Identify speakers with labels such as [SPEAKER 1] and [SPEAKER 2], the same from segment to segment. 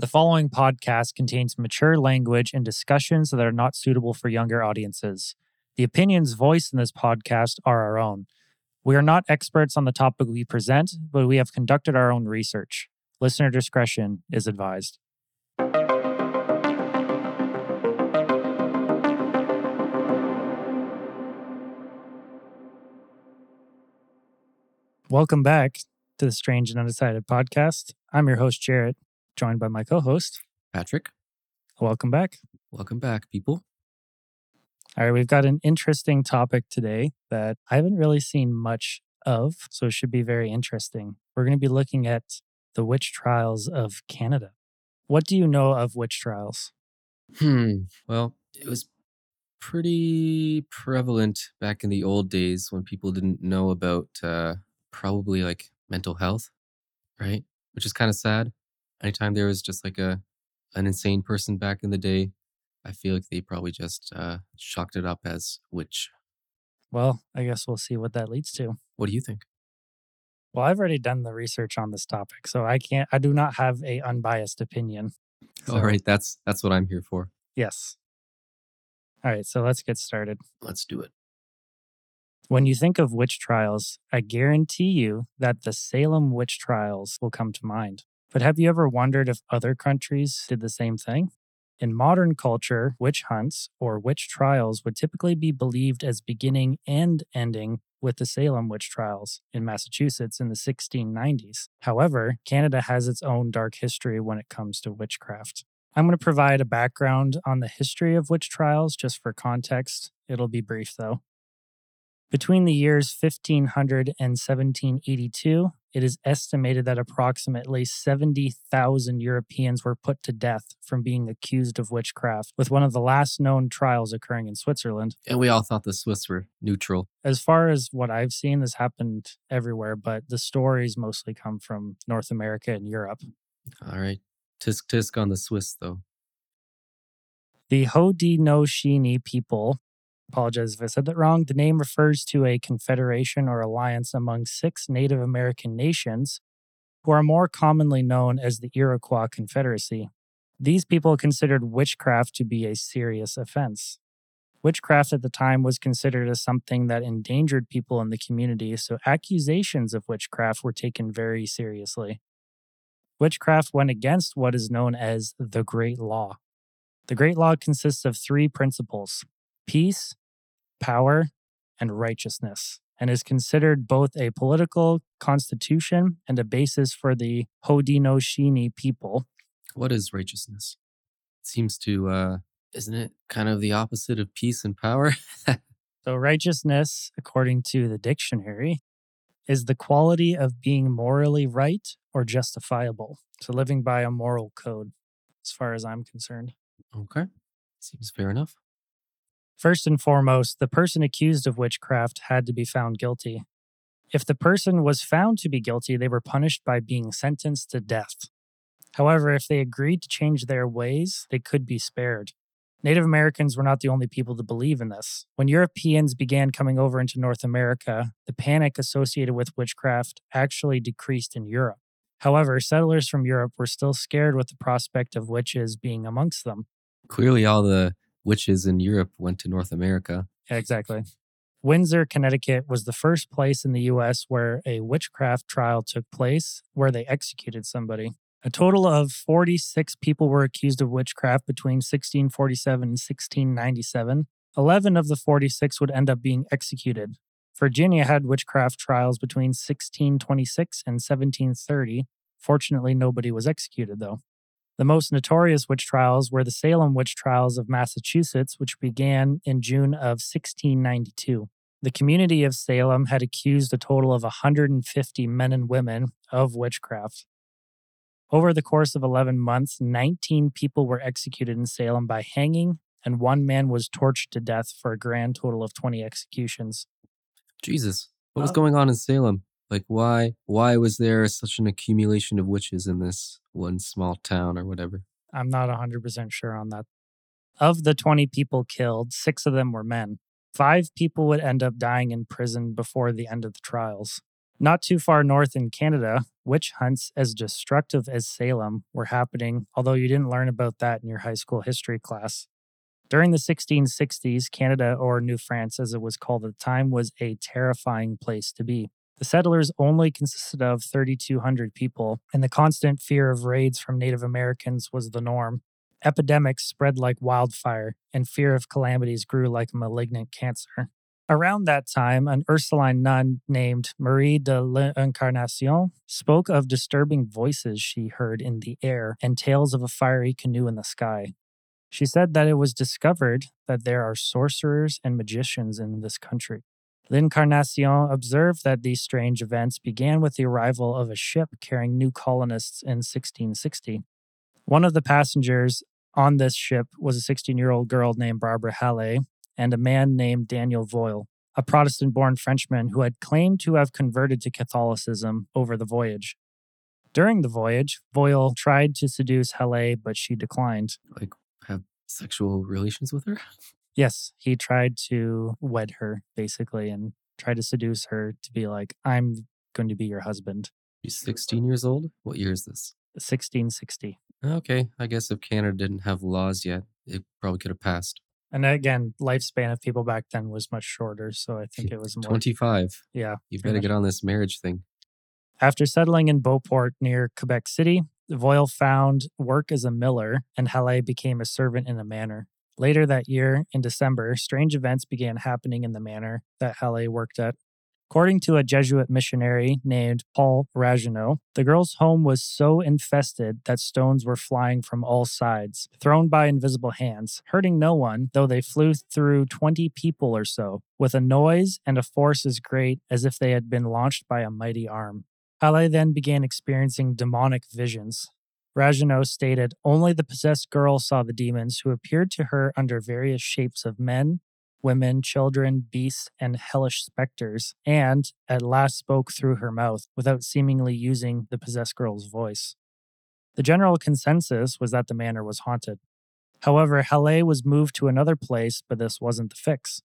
[SPEAKER 1] The following podcast contains mature language and discussions that are not suitable for younger audiences. The opinions voiced in this podcast are our own. We are not experts on the topic we present, but we have conducted our own research. Listener discretion is advised. Welcome back to the Strange and Undecided podcast. I'm your host, Jarrett, joined by my co host.
[SPEAKER 2] Patrick,
[SPEAKER 1] Welcome back.
[SPEAKER 2] welcome back, people.
[SPEAKER 1] All right, we've got an interesting topic today that I haven't really seen much of, so it should be very interesting. We're going to be looking at the witch trials of Canada. What do you know of witch trials?
[SPEAKER 2] Hmm. Well, it was pretty prevalent back in the old days when people didn't know about uh, probably like mental health, right? Which is kind of sad. Anytime there was just like a an insane person back in the day, I feel like they probably just uh, chalked it up as witch.
[SPEAKER 1] Well, I guess we'll see what that leads to.
[SPEAKER 2] What do you think?
[SPEAKER 1] Well, I've already done the research on this topic, so I can't I do not have a unbiased opinion.
[SPEAKER 2] All
[SPEAKER 1] So,
[SPEAKER 2] right, that's that's what I'm here for.
[SPEAKER 1] Yes. All right, so let's get started.
[SPEAKER 2] Let's do it.
[SPEAKER 1] When you think of witch trials, I guarantee you that the Salem witch trials will come to mind. But have you ever wondered if other countries did the same thing? In modern culture, witch hunts or witch trials would typically be believed as beginning and ending with the Salem witch trials in Massachusetts in the 1690s. However, Canada has its own dark history when it comes to witchcraft. I'm going to provide a background on the history of witch trials just for context. It'll be brief though. Between the years 1500 and 1782, it is estimated that approximately 70,000 Europeans were put to death from being accused of witchcraft, with one of the last known trials occurring in Switzerland.
[SPEAKER 2] And we all thought the Swiss were neutral.
[SPEAKER 1] As far as what I've seen, this happened everywhere, but the stories mostly come from North America and Europe.
[SPEAKER 2] All right. Tisk tisk on the Swiss though.
[SPEAKER 1] The Haudenosaunee people, apologize if I said that wrong, the name refers to a confederation or alliance among six Native American nations who are more commonly known as the Iroquois Confederacy. These people considered witchcraft to be a serious offense. Witchcraft at the time was considered as something that endangered people in the community, so accusations of witchcraft were taken very seriously. Witchcraft went against what is known as the Great Law. The Great Law consists of three principles peace, power, and righteousness, and is considered both a political constitution and a basis for the Haudenosaunee people.
[SPEAKER 2] What is righteousness? It seems to, uh, isn't it kind of the opposite of peace and power?
[SPEAKER 1] So, righteousness, according to the dictionary, is the quality of being morally right or justifiable. So, living by a moral code, as far as I'm concerned.
[SPEAKER 2] okay. Seems fair enough.
[SPEAKER 1] First and foremost, the person accused of witchcraft had to be found guilty. If the person was found to be guilty, they were punished by being sentenced to death. However, if they agreed to change their ways, they could be spared. Native Americans were not the only people to believe in this. When Europeans began coming over into North America, the panic associated with witchcraft actually decreased in Europe. However, settlers from Europe were still scared with the prospect of witches being amongst them.
[SPEAKER 2] Clearly, all the witches in Europe went to North America.
[SPEAKER 1] Exactly. Windsor, Connecticut was the first place in the US where a witchcraft trial took place where they executed somebody. A total of 46 people were accused of witchcraft between 1647 and 1697. 11 of the 46 would end up being executed. Virginia had witchcraft trials between 1626 and 1730. Fortunately, nobody was executed, though. The most notorious witch trials were the Salem witch trials of Massachusetts, which began in June of 1692. The community of Salem had accused a total of 150 men and women of witchcraft. Over the course of 11 months, 19 people were executed in Salem by hanging, and one man was tortured to death for a grand total of 20 executions.
[SPEAKER 2] Jesus, what was
[SPEAKER 1] Oh.
[SPEAKER 2] going on in Salem? Like, why? Why was there such an accumulation of witches in this one small town or whatever?
[SPEAKER 1] I'm not 100% sure on that. Of the 20 people killed, six of them were men. Five people would end up dying in prison before the end of the trials. Not too far north in Canada, witch hunts as destructive as Salem were happening, although you didn't learn about that in your high school history class. During the 1660s, Canada, or New France as it was called at the time, was a terrifying place to be. The settlers only consisted of 3,200 people, and the constant fear of raids from Native Americans was the norm. Epidemics spread like wildfire, and fear of calamities grew like malignant cancer. Around that time, an Ursuline nun named Marie de l'Incarnation spoke of disturbing voices she heard in the air and tales of a fiery canoe in the sky. She said that it was discovered that there are sorcerers and magicians in this country. L'Incarnation observed that these strange events began with the arrival of a ship carrying new colonists in 1660. One of the passengers on this ship was a 16 year old girl named Barbara Halley and a man named Daniel Voile, a Protestant born Frenchman who had claimed to have converted to Catholicism over the voyage. During the voyage, Voile tried to seduce Halley, but she declined.
[SPEAKER 2] Like, have sexual relations with her?
[SPEAKER 1] Yes, he tried to wed her, basically, and try to seduce her to be like, I'm going to be your husband.
[SPEAKER 2] He's 16 years old? What year is this?
[SPEAKER 1] 1660.
[SPEAKER 2] Okay, I guess if Canada didn't have laws yet, it probably could have passed.
[SPEAKER 1] And again, lifespan of people back then was much shorter. So I think it was more.
[SPEAKER 2] 25.
[SPEAKER 1] Yeah.
[SPEAKER 2] You better
[SPEAKER 1] much.
[SPEAKER 2] get on this marriage thing.
[SPEAKER 1] After settling in Beauport near Quebec City, Voile found work as a miller and Halley became a servant in a manor. Later that year, in December, strange events began happening in the manor that Halle worked at. According to a Jesuit missionary named Paul Ragueneau, the girl's home was so infested that stones were flying from all sides, thrown by invisible hands, hurting no one, though they flew through 20 people or so, with a noise and a force as great as if they had been launched by a mighty arm. Halle then began experiencing demonic visions. Ragueneau stated only the possessed girl saw the demons who appeared to her under various shapes of men, women, children, beasts, and hellish specters, and at last spoke through her mouth without seemingly using the possessed girl's voice. The general consensus was that the manor was haunted. However, Halle was moved to another place, but this wasn't the fix.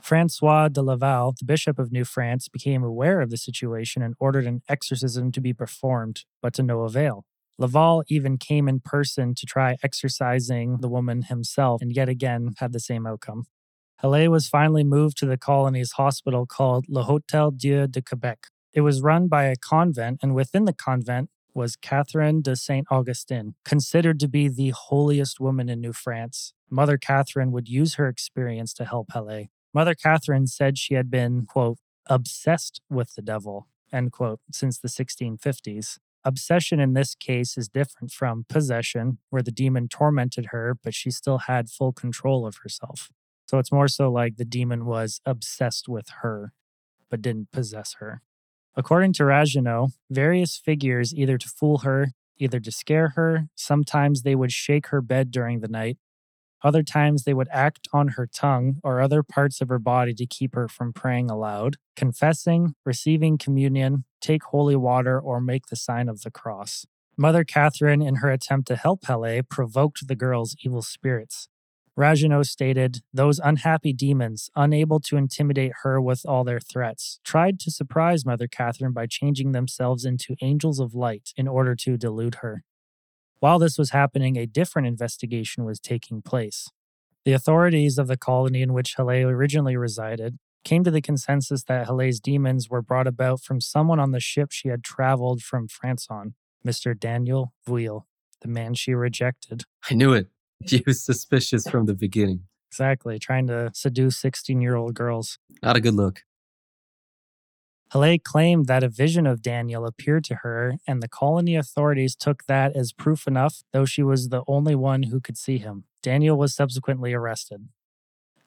[SPEAKER 1] Francois de Laval, the Bishop of New France, became aware of the situation and ordered an exorcism to be performed, but to no avail. Laval even came in person to try exorcising the woman himself, and yet again had the same outcome. Halle was finally moved to the colony's hospital called Le Hôtel Dieu de Quebec. It was run by a convent, and within the convent was Catherine de Saint Augustin, considered to be the holiest woman in New France. Mother Catherine would use her experience to help Halle. Mother Catherine said she had been, quote, obsessed with the devil, end quote, since the 1650s. Obsession in this case is different from possession, where the demon tormented her, but she still had full control of herself. So it's more so like the demon was obsessed with her, but didn't possess her. According to Ragueneau, various figures either to fool her, either to scare her, sometimes they would shake her bed during the night, other times they would act on her tongue or other parts of her body to keep her from praying aloud, confessing, receiving communion, take holy water, or make the sign of the cross. Mother Catherine, in her attempt to help Halle, provoked the girl's evil spirits. Ragueneau stated, Those unhappy demons, unable to intimidate her with all their threats, tried to surprise Mother Catherine by changing themselves into angels of light in order to delude her. While this was happening, a different investigation was taking place. The authorities of the colony in which Halle originally resided came to the consensus that Halle's demons were brought about from someone on the ship she had traveled from France on, Mr. Daniel Vuille, the man she rejected.
[SPEAKER 2] I knew it. He was suspicious from the beginning.
[SPEAKER 1] Exactly, trying to seduce 16 year old girls.
[SPEAKER 2] Not a good look.
[SPEAKER 1] Halle claimed that a vision of Daniel appeared to her, and the colony authorities took that as proof enough, though she was the only one who could see him. Daniel was subsequently arrested.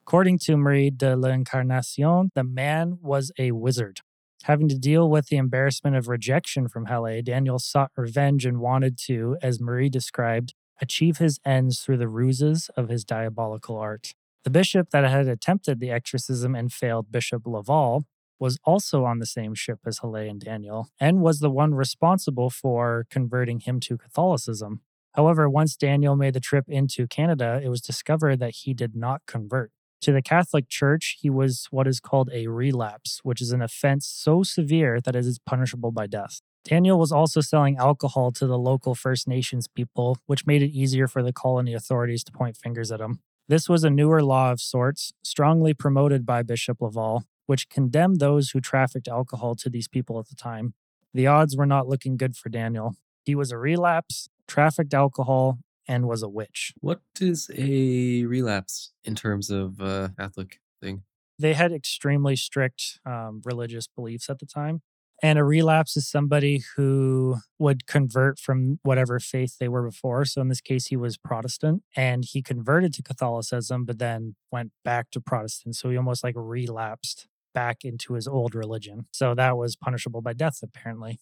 [SPEAKER 1] According to Marie de l'Incarnation, the man was a wizard. Having to deal with the embarrassment of rejection from Halle, Daniel sought revenge and wanted to, as Marie described, achieve his ends through the ruses of his diabolical art. The bishop that had attempted the exorcism and failed, Bishop Laval, was also on the same ship as Halle and Daniel, and was the one responsible for converting him to Catholicism. However, once Daniel made the trip into Canada, it was discovered that he did not convert. To the Catholic Church, he was what is called a relapse, which is an offense so severe that it is punishable by death. Daniel was also selling alcohol to the local First Nations people, which made it easier for the colony authorities to point fingers at him. This was a newer law of sorts, strongly promoted by Bishop Laval, which condemned those who trafficked alcohol to these people at the time. The odds were not looking good for Daniel. He was a relapse, trafficked alcohol, and was a witch.
[SPEAKER 2] What is a relapse in terms of uh, Catholic thing?
[SPEAKER 1] They had extremely strict um, religious beliefs at the time. And a relapse is somebody who would convert from whatever faith they were before. So in this case, he was Protestant and he converted to Catholicism, but then went back to Protestant. So he almost like relapsed back into his old religion. So that was punishable by death, apparently.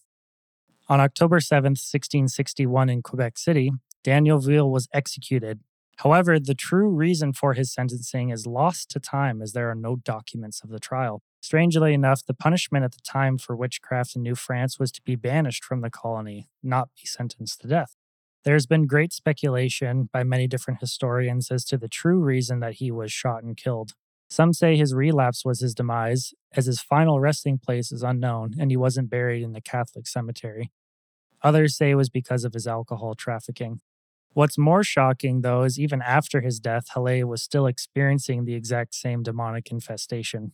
[SPEAKER 1] On October 7th, 1661, in Quebec City, Daniel Ville was executed. However, the true reason for his sentencing is lost to time as there are no documents of the trial. Strangely enough, the punishment at the time for witchcraft in New France was to be banished from the colony, not be sentenced to death. There's been great speculation by many different historians as to the true reason that he was shot and killed. Some say his relapse was his demise, as his final resting place is unknown and he wasn't buried in the Catholic cemetery. Others say it was because of his alcohol trafficking. What's more shocking, though, is even after his death, Halle was still experiencing the exact same demonic infestation.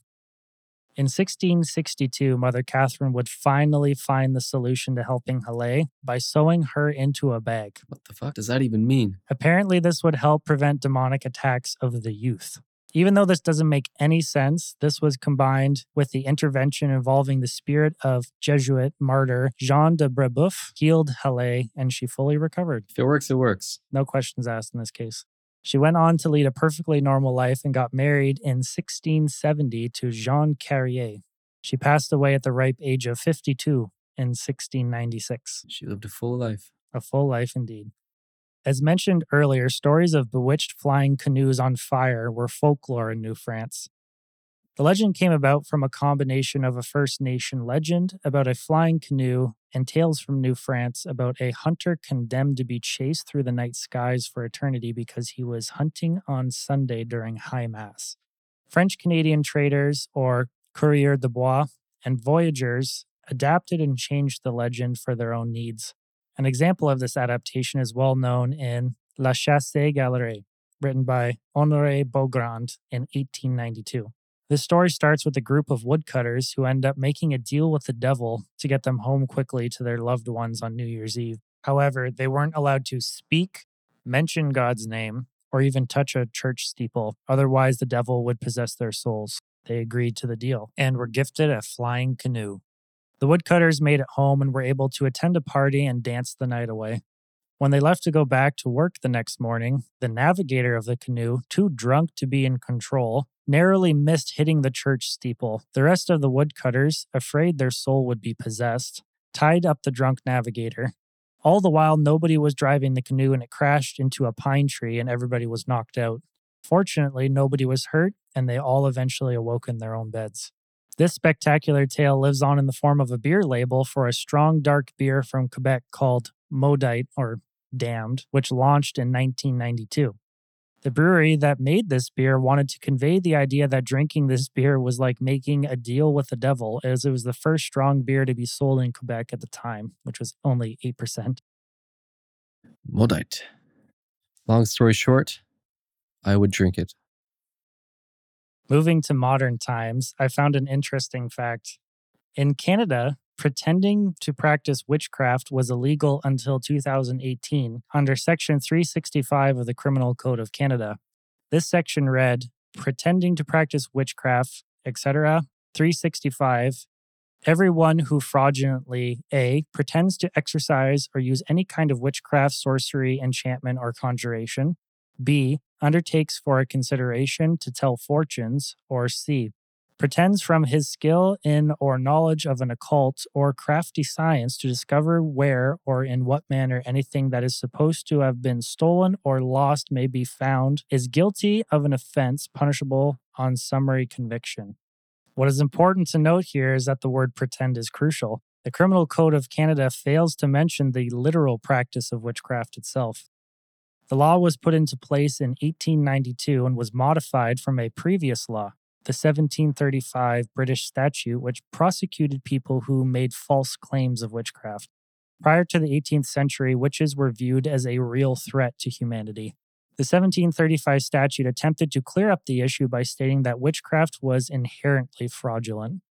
[SPEAKER 1] In 1662, Mother Catherine would finally find the solution to helping Halle by sewing her into a bag.
[SPEAKER 2] What the fuck does that even mean?
[SPEAKER 1] Apparently, this would help prevent demonic attacks of the youth. Even though this doesn't make any sense, this was combined with the intervention involving the spirit of Jesuit martyr Jean de Brebeuf, healed Halle, and she fully recovered.
[SPEAKER 2] If it works, it works.
[SPEAKER 1] No questions asked in this case. She went on to lead a perfectly normal life and got married in 1670 to Jean Carrier. She passed away at the ripe age of 52 in 1696.
[SPEAKER 2] She lived a full life.
[SPEAKER 1] A full life indeed. As mentioned earlier, stories of bewitched flying canoes on fire were folklore in New France. The legend came about from a combination of a First Nation legend about a flying canoe and tales from New France about a hunter condemned to be chased through the night skies for eternity because he was hunting on Sunday during High Mass. French Canadian traders, or coureurs de bois, and voyageurs adapted and changed the legend for their own needs. An example of this adaptation is well known in La Chasse Galerie, written by Honoré Beaugrand in 1892. This story starts with a group of woodcutters who end up making a deal with the devil to get them home quickly to their loved ones on New Year's Eve. However, they weren't allowed to speak, mention God's name, or even touch a church steeple. Otherwise, the devil would possess their souls. They agreed to the deal and were gifted a flying canoe. The woodcutters made it home and were able to attend a party and dance the night away. When they left to go back to work the next morning, the navigator of the canoe, too drunk to be in control, narrowly missed hitting the church steeple. The rest of the woodcutters, afraid their soul would be possessed, tied up the drunk navigator. All the while, nobody was driving the canoe and it crashed into a pine tree and everybody was knocked out. Fortunately, nobody was hurt and they all eventually awoke in their own beds. This spectacular tale lives on in the form of a beer label for a strong dark beer from Quebec called Maudite or Damned, which launched in 1992. The brewery that made this beer wanted to convey the idea that drinking this beer was like making a deal with the devil, as it was the first strong beer to be sold in Quebec at the time, which was only 8%.
[SPEAKER 2] Maudite. Long story short, I would drink it.
[SPEAKER 1] Moving to modern times, I found an interesting fact. In Canada, pretending to practice witchcraft was illegal until 2018 under Section 365 of the Criminal Code of Canada. This section read pretending to practice witchcraft, etc. 365 Everyone who fraudulently A. pretends to exercise or use any kind of witchcraft, sorcery, enchantment, or conjuration, B. Undertakes for a consideration to tell fortunes, or C. Pretends from his skill in or knowledge of an occult or crafty science to discover where or in what manner anything that is supposed to have been stolen or lost may be found, is guilty of an offense punishable on summary conviction. What is important to note here is that the word pretend is crucial. The Criminal Code of Canada fails to mention the literal practice of witchcraft itself. The law was put into place in 1892 and was modified from a previous law, the 1735 British statute, which prosecuted people who made false claims of witchcraft. Prior to the 18th century, witches were viewed as a real threat to humanity. The 1735 statute attempted to clear up the issue by stating that witchcraft was inherently fraudulent.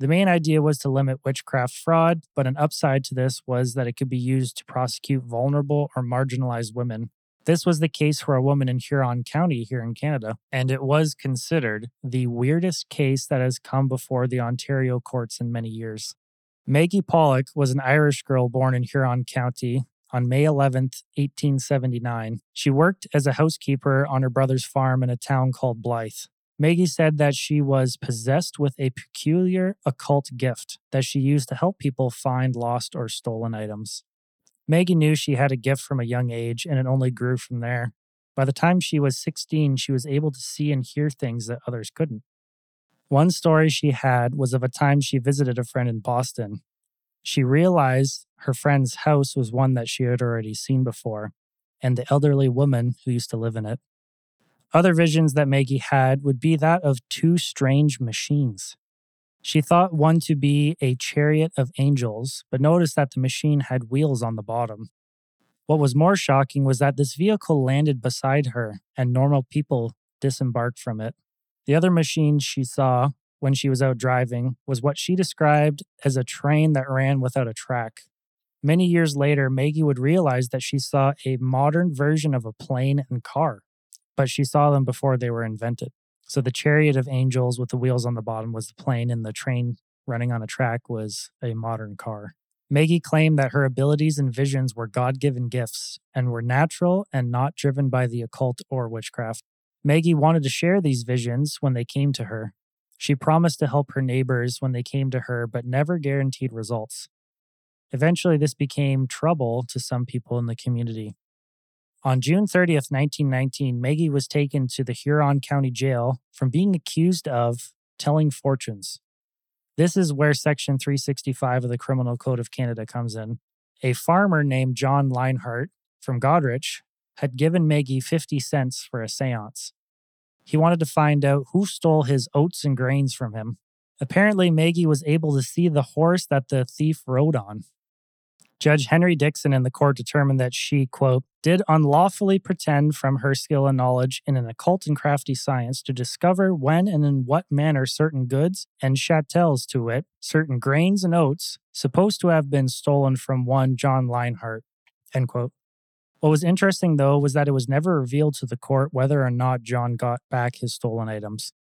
[SPEAKER 1] The main idea was to limit witchcraft fraud, but an upside to this was that it could be used to prosecute vulnerable or marginalized women. This was the case for a woman in Huron County here in Canada, and it was considered the weirdest case that has come before the Ontario courts in many years. Maggie Pollock was an Irish girl born in Huron County on May 11, 1879. She worked as a housekeeper on her brother's farm in a town called Blyth. Maggie said that she was possessed with a peculiar occult gift that she used to help people find lost or stolen items. Maggie knew she had a gift from a young age, and it only grew from there. By the time she was 16, she was able to see and hear things that others couldn't. One story she had was of a time she visited a friend in Boston. She realized her friend's house was one that she had already seen before, and the elderly woman who used to live in it. Other visions that Maggie had would be that of two strange machines. She thought one to be a chariot of angels, but noticed that the machine had wheels on the bottom. What was more shocking was that this vehicle landed beside her and normal people disembarked from it. The other machine she saw when she was out driving was what she described as a train that ran without a track. Many years later, Maggie would realize that she saw a modern version of a plane and car, but she saw them before they were invented. So the chariot of angels with the wheels on the bottom was the plane, and the train running on a track was a modern car. Maggie claimed that her abilities and visions were God given gifts and were natural and not driven by the occult or witchcraft. Maggie wanted to share these visions when they came to her. She promised to help her neighbors when they came to her, but never guaranteed results. Eventually, this became trouble to some people in the community. On June 30th, 1919, Maggie was taken to the Huron County Jail from being accused of telling fortunes. This is where Section 365 of the Criminal Code of Canada comes in. A farmer named John Linehart from Goderich had given Maggie 50 cents for a seance. He wanted to find out who stole his oats and grains from him. Apparently, Maggie was able to see the horse that the thief rode on. Judge Henry Dixon in the court determined that she, quote, did unlawfully pretend from her skill and knowledge in an occult and crafty science to discover when and in what manner certain goods and chattels, to wit, certain grains and oats, supposed to have been stolen from one John Linehart, end quote. What was interesting, though, was that it was never revealed to the court whether or not John got back his stolen items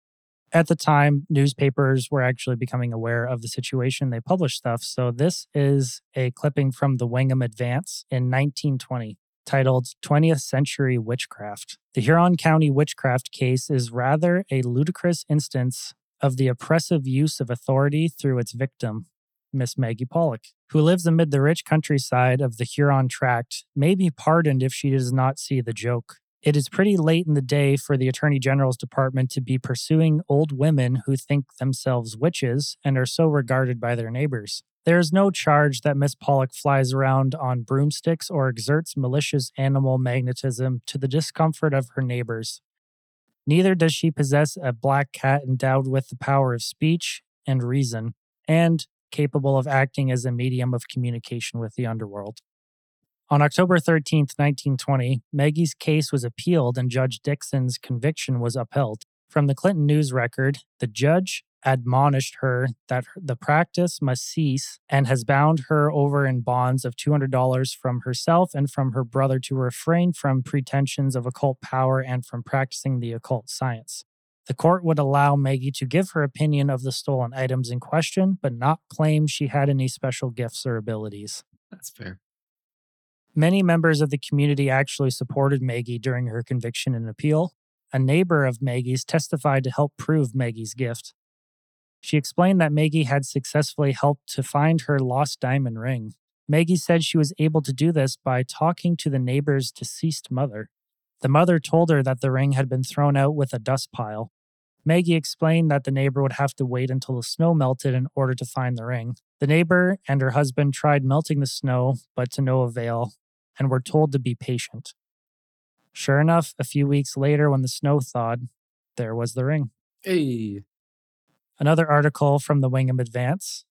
[SPEAKER 1] at the time, newspapers were actually becoming aware of the situation. They published stuff. So, this is a clipping from the Wingham Advance in 1920 titled 20th Century Witchcraft. The Huron County witchcraft case is rather a ludicrous instance of the oppressive use of authority through its victim, Miss Maggie Pollock, who lives amid the rich countryside of the Huron tract, may be pardoned if she does not see the joke. It is pretty late in the day for the Attorney General's department to be pursuing old women who think themselves witches and are so regarded by their neighbors. There is no charge that Miss Pollock flies around on broomsticks or exerts malicious animal magnetism to the discomfort of her neighbors. Neither does she possess a black cat endowed with the power of speech and reason, and capable of acting as a medium of communication with the underworld. On October 13, 1920, Maggie's case was appealed and Judge Dixon's conviction was upheld. From the Clinton News record, the judge admonished her that the practice must cease and has bound her over in bonds of $200 from herself and from her brother to refrain from pretensions of occult power and from practicing the occult science. The court would allow Maggie to give her opinion of the stolen items in question, but not claim she had any special gifts or abilities.
[SPEAKER 2] That's fair.
[SPEAKER 1] Many members of the community actually supported Maggie during her conviction and appeal. A neighbor of Maggie's testified to help prove Maggie's gift. She explained that Maggie had successfully helped to find her lost diamond ring. Maggie said she was able to do this by talking to the neighbor's deceased mother. The mother told her that the ring had been thrown out with a dust pile. Maggie explained that the neighbor would have to wait until the snow melted in order to find the ring. The neighbor and her husband tried melting the snow, but to no avail, and were told to be patient. Sure enough, a few weeks later, when the snow thawed, there was the ring.
[SPEAKER 2] Hey.
[SPEAKER 1] Another article from the Wingham Advance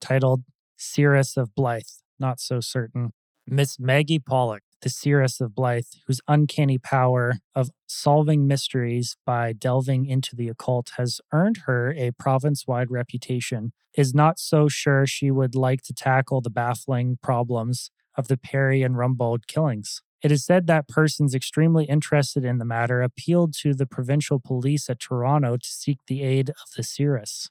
[SPEAKER 1] titled Seeress of Blyth, Not So Certain. Miss Maggie Pollock, the Seeress of Blyth, whose uncanny power of solving mysteries by delving into the occult has earned her a province wide reputation, is not so sure she would like to tackle the baffling problems of the Perry and Rumbold killings. It is said that persons extremely interested in the matter appealed to the provincial police at Toronto to seek the aid of the seeress.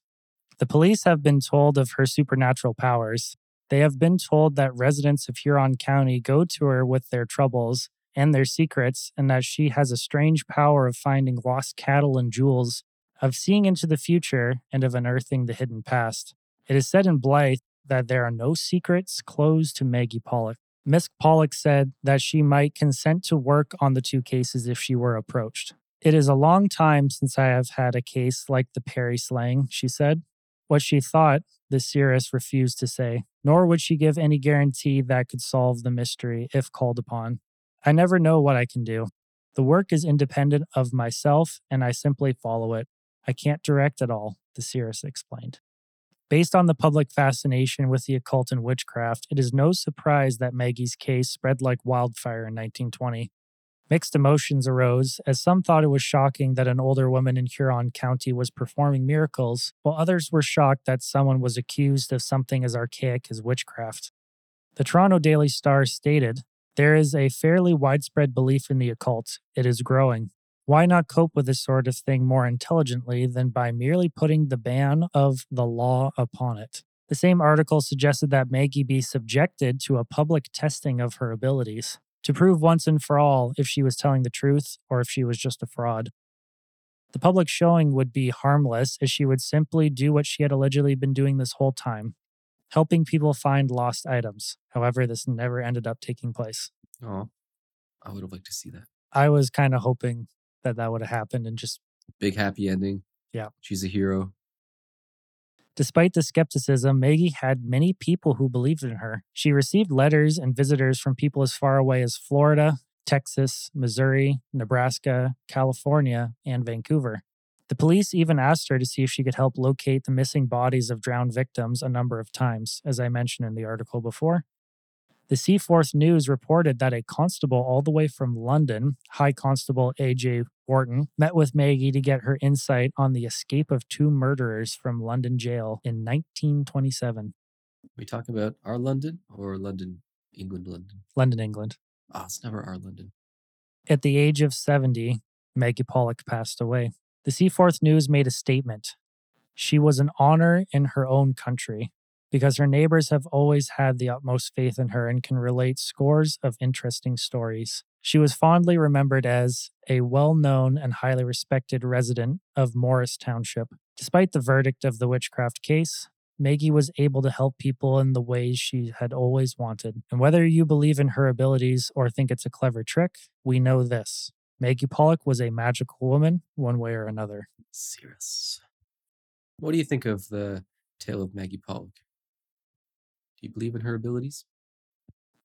[SPEAKER 1] The police have been told of her supernatural powers. They have been told that residents of Huron County go to her with their troubles and their secrets, and that she has a strange power of finding lost cattle and jewels, of seeing into the future, and of unearthing the hidden past. It is said in Blyth that there are no secrets closed to Maggie Pollock. Miss Pollock said that she might consent to work on the two cases if she were approached. It is a long time since I have had a case like the Perry slaying, she said. What she thought, the seeress refused to say, nor would she give any guarantee that could solve the mystery if called upon. I never know what I can do. The work is independent of myself, and I simply follow it. I can't direct at all, the seeress explained. Based on the public fascination with the occult and witchcraft, it is no surprise that Maggie's case spread like wildfire in 1920. Mixed emotions arose, as some thought it was shocking that an older woman in Huron County was performing miracles, while others were shocked that someone was accused of something as archaic as witchcraft. The Toronto Daily Star stated, There is a fairly widespread belief in the occult. It is growing. Why not cope with this sort of thing more intelligently than by merely putting the ban of the law upon it? The same article suggested that Maggie be subjected to a public testing of her abilities to prove once and for all if she was telling the truth or if she was just a fraud. The public showing would be harmless as she would simply do what she had allegedly been doing this whole time helping people find lost items. However, this never ended up taking place.
[SPEAKER 2] Oh, I would have liked to see that.
[SPEAKER 1] I was kind of hoping that that would have happened and just
[SPEAKER 2] Big happy ending.
[SPEAKER 1] Yeah.
[SPEAKER 2] She's a hero.
[SPEAKER 1] Despite the skepticism, Maggie had many people who believed in her. She received letters and visitors from people as far away as Florida, Texas, Missouri, Nebraska, California, and Vancouver. The police even asked her to see if she could help locate the missing bodies of drowned victims a number of times, as I mentioned in the article before. The Seaforth News reported that a constable all the way from London, High Constable A.J. Wharton, met with Maggie to get her insight on the escape of two murderers from London jail in 1927.
[SPEAKER 2] We talk about our London or London, England, London.
[SPEAKER 1] London, England.
[SPEAKER 2] Ah, it's never our London.
[SPEAKER 1] At the age of 70, Maggie Pollock passed away. The Seaforth News made a statement. She was an honor in her own country because her neighbors have always had the utmost faith in her and can relate scores of interesting stories. She was fondly remembered as a well known and highly respected resident of Morris Township. Despite the verdict of the witchcraft case, Maggie was able to help people in the ways she had always wanted. And whether you believe in her abilities or think it's a clever trick, we know this. Maggie Pollock was a magical woman, one way or another.
[SPEAKER 2] Seeress. What do you think of the tale of Maggie Pollock? Do you believe in her abilities?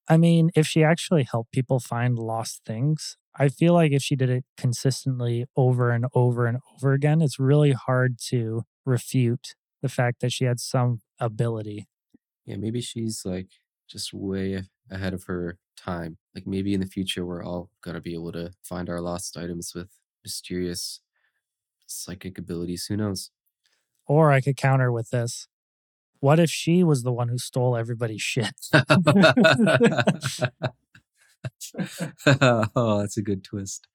[SPEAKER 1] I mean, if she actually helped people find lost things, I feel like if she did it consistently over and over and over again, it's really hard to refute the fact that she had some ability.
[SPEAKER 2] Yeah, maybe she's like just way ahead of her time. Like maybe in the future we're all gonna be able to find our lost items with mysterious psychic abilities. Who knows?
[SPEAKER 1] Or I could counter with this. What if she was the one who stole everybody's shit?
[SPEAKER 2] oh, that's a good twist.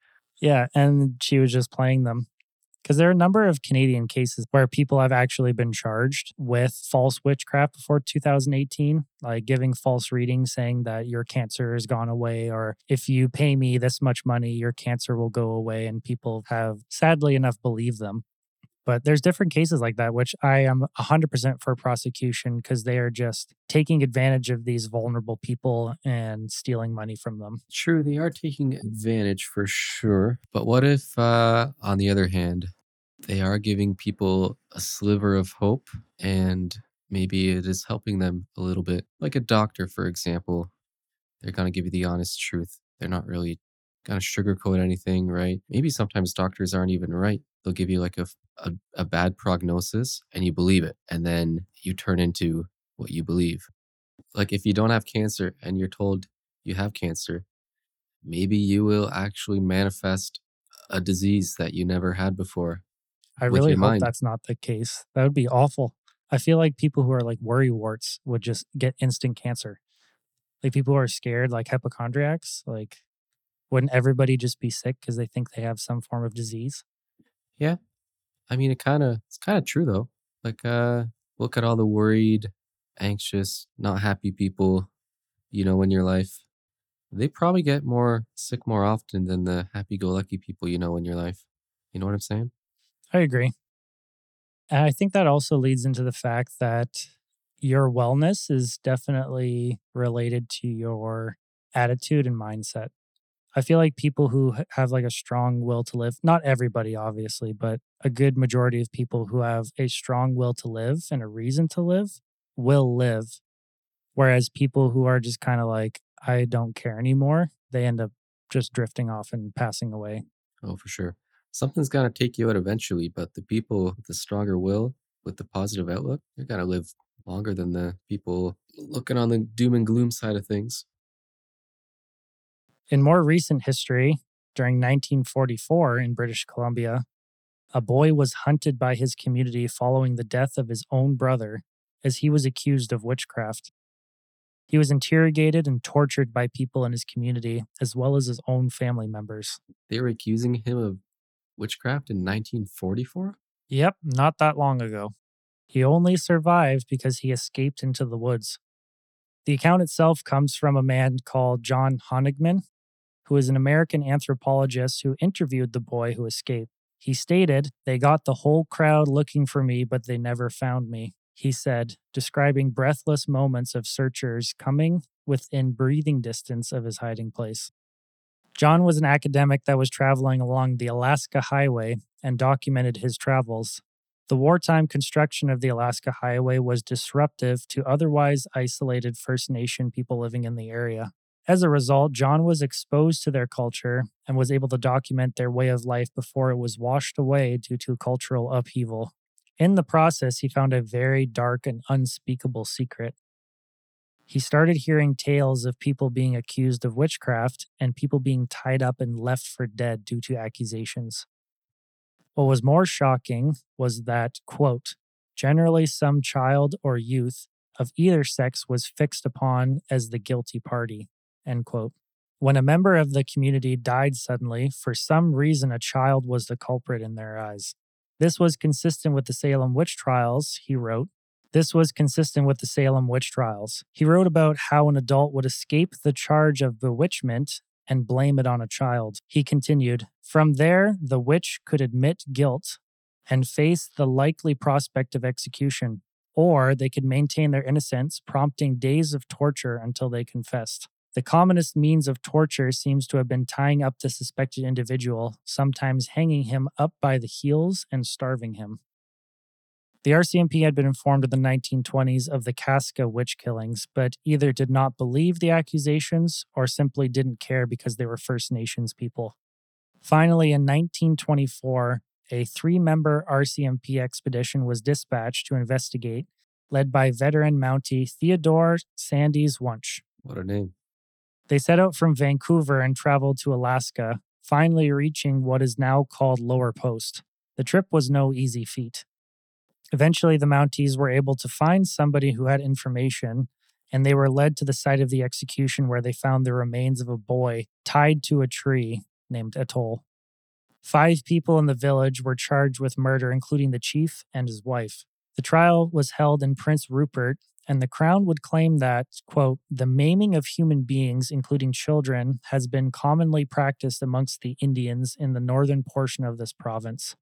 [SPEAKER 1] Yeah, and she was just playing them. Because there are a number of Canadian cases where people have actually been charged with false witchcraft before 2018, like giving false readings saying that your cancer has gone away, or if you pay me this much money, your cancer will go away. And people have sadly enough believed them. But there's different cases like that, which I am 100% for prosecution because they are just taking advantage of these vulnerable people and stealing money from them.
[SPEAKER 2] True, they are taking advantage for sure. But what if, uh, on the other hand, they are giving people a sliver of hope and maybe it is helping them a little bit? Like a doctor, for example, they're going to give you the honest truth. They're not really going to sugarcoat anything, right? Maybe sometimes doctors aren't even right. They'll give you like a, a, a bad prognosis and you believe it. And then you turn into what you believe. Like if you don't have cancer and you're told you have cancer, maybe you will actually manifest a disease that you never had before.
[SPEAKER 1] I really hope
[SPEAKER 2] mind.
[SPEAKER 1] that's not the case. That would be awful. I feel like people who are like worry warts would just get instant cancer. Like people who are scared, like hypochondriacs, like wouldn't everybody just be sick because they think they have some form of disease?
[SPEAKER 2] Yeah. I mean, it kind of, it's kind of true though. Like, uh, look at all the worried, anxious, not happy people, you know, in your life. They probably get more sick more often than the happy go lucky people you know in your life. You know what I'm saying?
[SPEAKER 1] I agree. And I think that also leads into the fact that your wellness is definitely related to your attitude and mindset. I feel like people who have like a strong will to live, not everybody obviously, but a good majority of people who have a strong will to live and a reason to live will live. Whereas people who are just kind of like, I don't care anymore, they end up just drifting off and passing away.
[SPEAKER 2] Oh, for sure. Something's to take you out eventually, but the people with the stronger will, with the positive outlook, they're going to live longer than the people looking on the doom and gloom side of things.
[SPEAKER 1] In more recent history, during 1944 in British Columbia, a boy was hunted by his community following the death of his own brother as he was accused of witchcraft. He was interrogated and tortured by people in his community as well as his own family members.
[SPEAKER 2] They were accusing him of witchcraft in 1944?
[SPEAKER 1] Yep, not that long ago. He only survived because he escaped into the woods. The account itself comes from a man called John Honigmann, who is an American anthropologist who interviewed the boy who escaped. He stated, They got the whole crowd looking for me, but they never found me. He said, describing breathless moments of searchers coming within breathing distance of his hiding place. John was an academic that was traveling along the Alaska Highway and documented his travels. The wartime construction of the Alaska Highway was disruptive to otherwise isolated First Nation people living in the area. As a result, John was exposed to their culture and was able to document their way of life before it was washed away due to cultural upheaval. In the process, he found a very dark and unspeakable secret. He started hearing tales of people being accused of witchcraft and people being tied up and left for dead due to accusations. What was more shocking was that, quote, generally some child or youth of either sex was fixed upon as the guilty party, end quote. When a member of the community died suddenly, for some reason a child was the culprit in their eyes. This was consistent with the Salem witch trials, he wrote. This was consistent with the Salem witch trials. He wrote about how an adult would escape the charge of bewitchment and blame it on a child. He continued From there, the witch could admit guilt and face the likely prospect of execution, or they could maintain their innocence, prompting days of torture until they confessed. The commonest means of torture seems to have been tying up the suspected individual, sometimes hanging him up by the heels and starving him. The RCMP had been informed in the 1920s of the Kaska witch killings, but either did not believe the accusations or simply didn't care because they were First Nations people. Finally, in 1924, a three member RCMP expedition was dispatched to investigate, led by veteran Mountie Theodore Sandys Wunsch.
[SPEAKER 2] What a name.
[SPEAKER 1] They set out from Vancouver and traveled to Alaska, finally reaching what is now called Lower Post. The trip was no easy feat. Eventually, the Mounties were able to find somebody who had information, and they were led to the site of the execution where they found the remains of a boy tied to a tree named Atoll. Five people in the village were charged with murder, including the chief and his wife. The trial was held in Prince Rupert, and the Crown would claim that, quote, the maiming of human beings, including children, has been commonly practiced amongst the Indians in the northern portion of this province.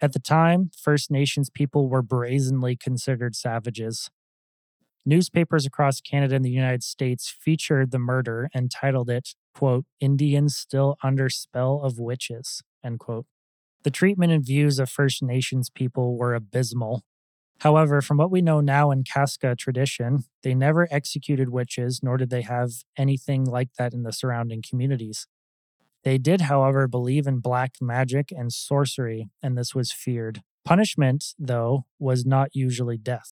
[SPEAKER 1] At the time, First Nations people were brazenly considered savages. Newspapers across Canada and the United States featured the murder and titled it, quote, Indians still under spell of witches, end quote. The treatment and views of First Nations people were abysmal. However, from what we know now in Kaska tradition, they never executed witches, nor did they have anything like that in the surrounding communities. They did, however, believe in black magic and sorcery, and this was feared. Punishment, though, was not usually death.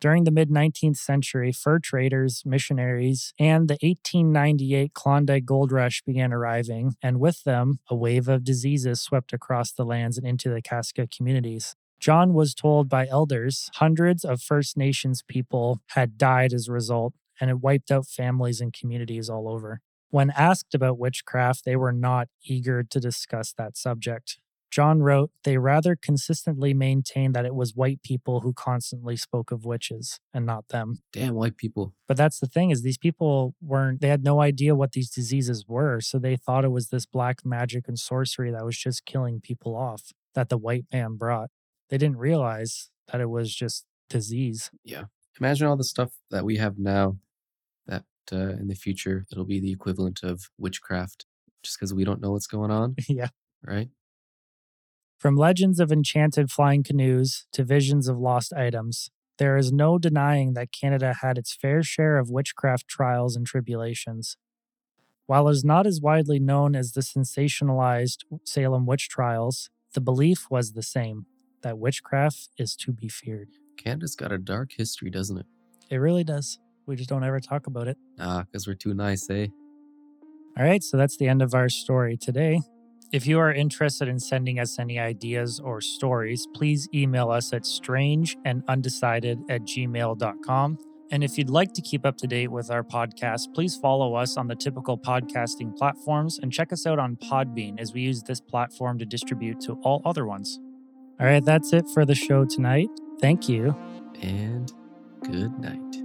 [SPEAKER 1] During the mid 19th century, fur traders, missionaries, and the 1898 Klondike Gold Rush began arriving, and with them, a wave of diseases swept across the lands and into the Kaska communities. John was told by elders hundreds of First Nations people had died as a result, and it wiped out families and communities all over. When asked about witchcraft, they were not eager to discuss that subject. John wrote, they rather consistently maintained that it was white people who constantly spoke of witches and not them.
[SPEAKER 2] Damn white people.
[SPEAKER 1] But that's the thing is these people weren't they had no idea what these diseases were, so they thought it was this black magic and sorcery that was just killing people off that the white man brought. They didn't realize that it was just disease.
[SPEAKER 2] Yeah. Imagine all the stuff that we have now that uh, in the future it'll be the equivalent of witchcraft just because we don't know what's going on,
[SPEAKER 1] yeah.
[SPEAKER 2] right?
[SPEAKER 1] From legends of enchanted flying canoes to visions of lost items, there is no denying that Canada had its fair share of witchcraft trials and tribulations. While it is not as widely known as the sensationalized Salem witch trials, the belief was the same that witchcraft is to be feared.
[SPEAKER 2] Canada's got a dark history, doesn't it?
[SPEAKER 1] It really does. We just don't ever talk about it.
[SPEAKER 2] Nah, because we're too nice, eh?
[SPEAKER 1] All right, so that's the end of our story today. If you are interested in sending us any ideas or stories, please email us at strangeandundecided at gmail.com. And if you'd like to keep up to date with our podcast, please follow us on the typical podcasting platforms and check us out on Podbean as we use this platform to distribute to all other ones. All right, that's it for the show tonight. Thank you.
[SPEAKER 2] And good night.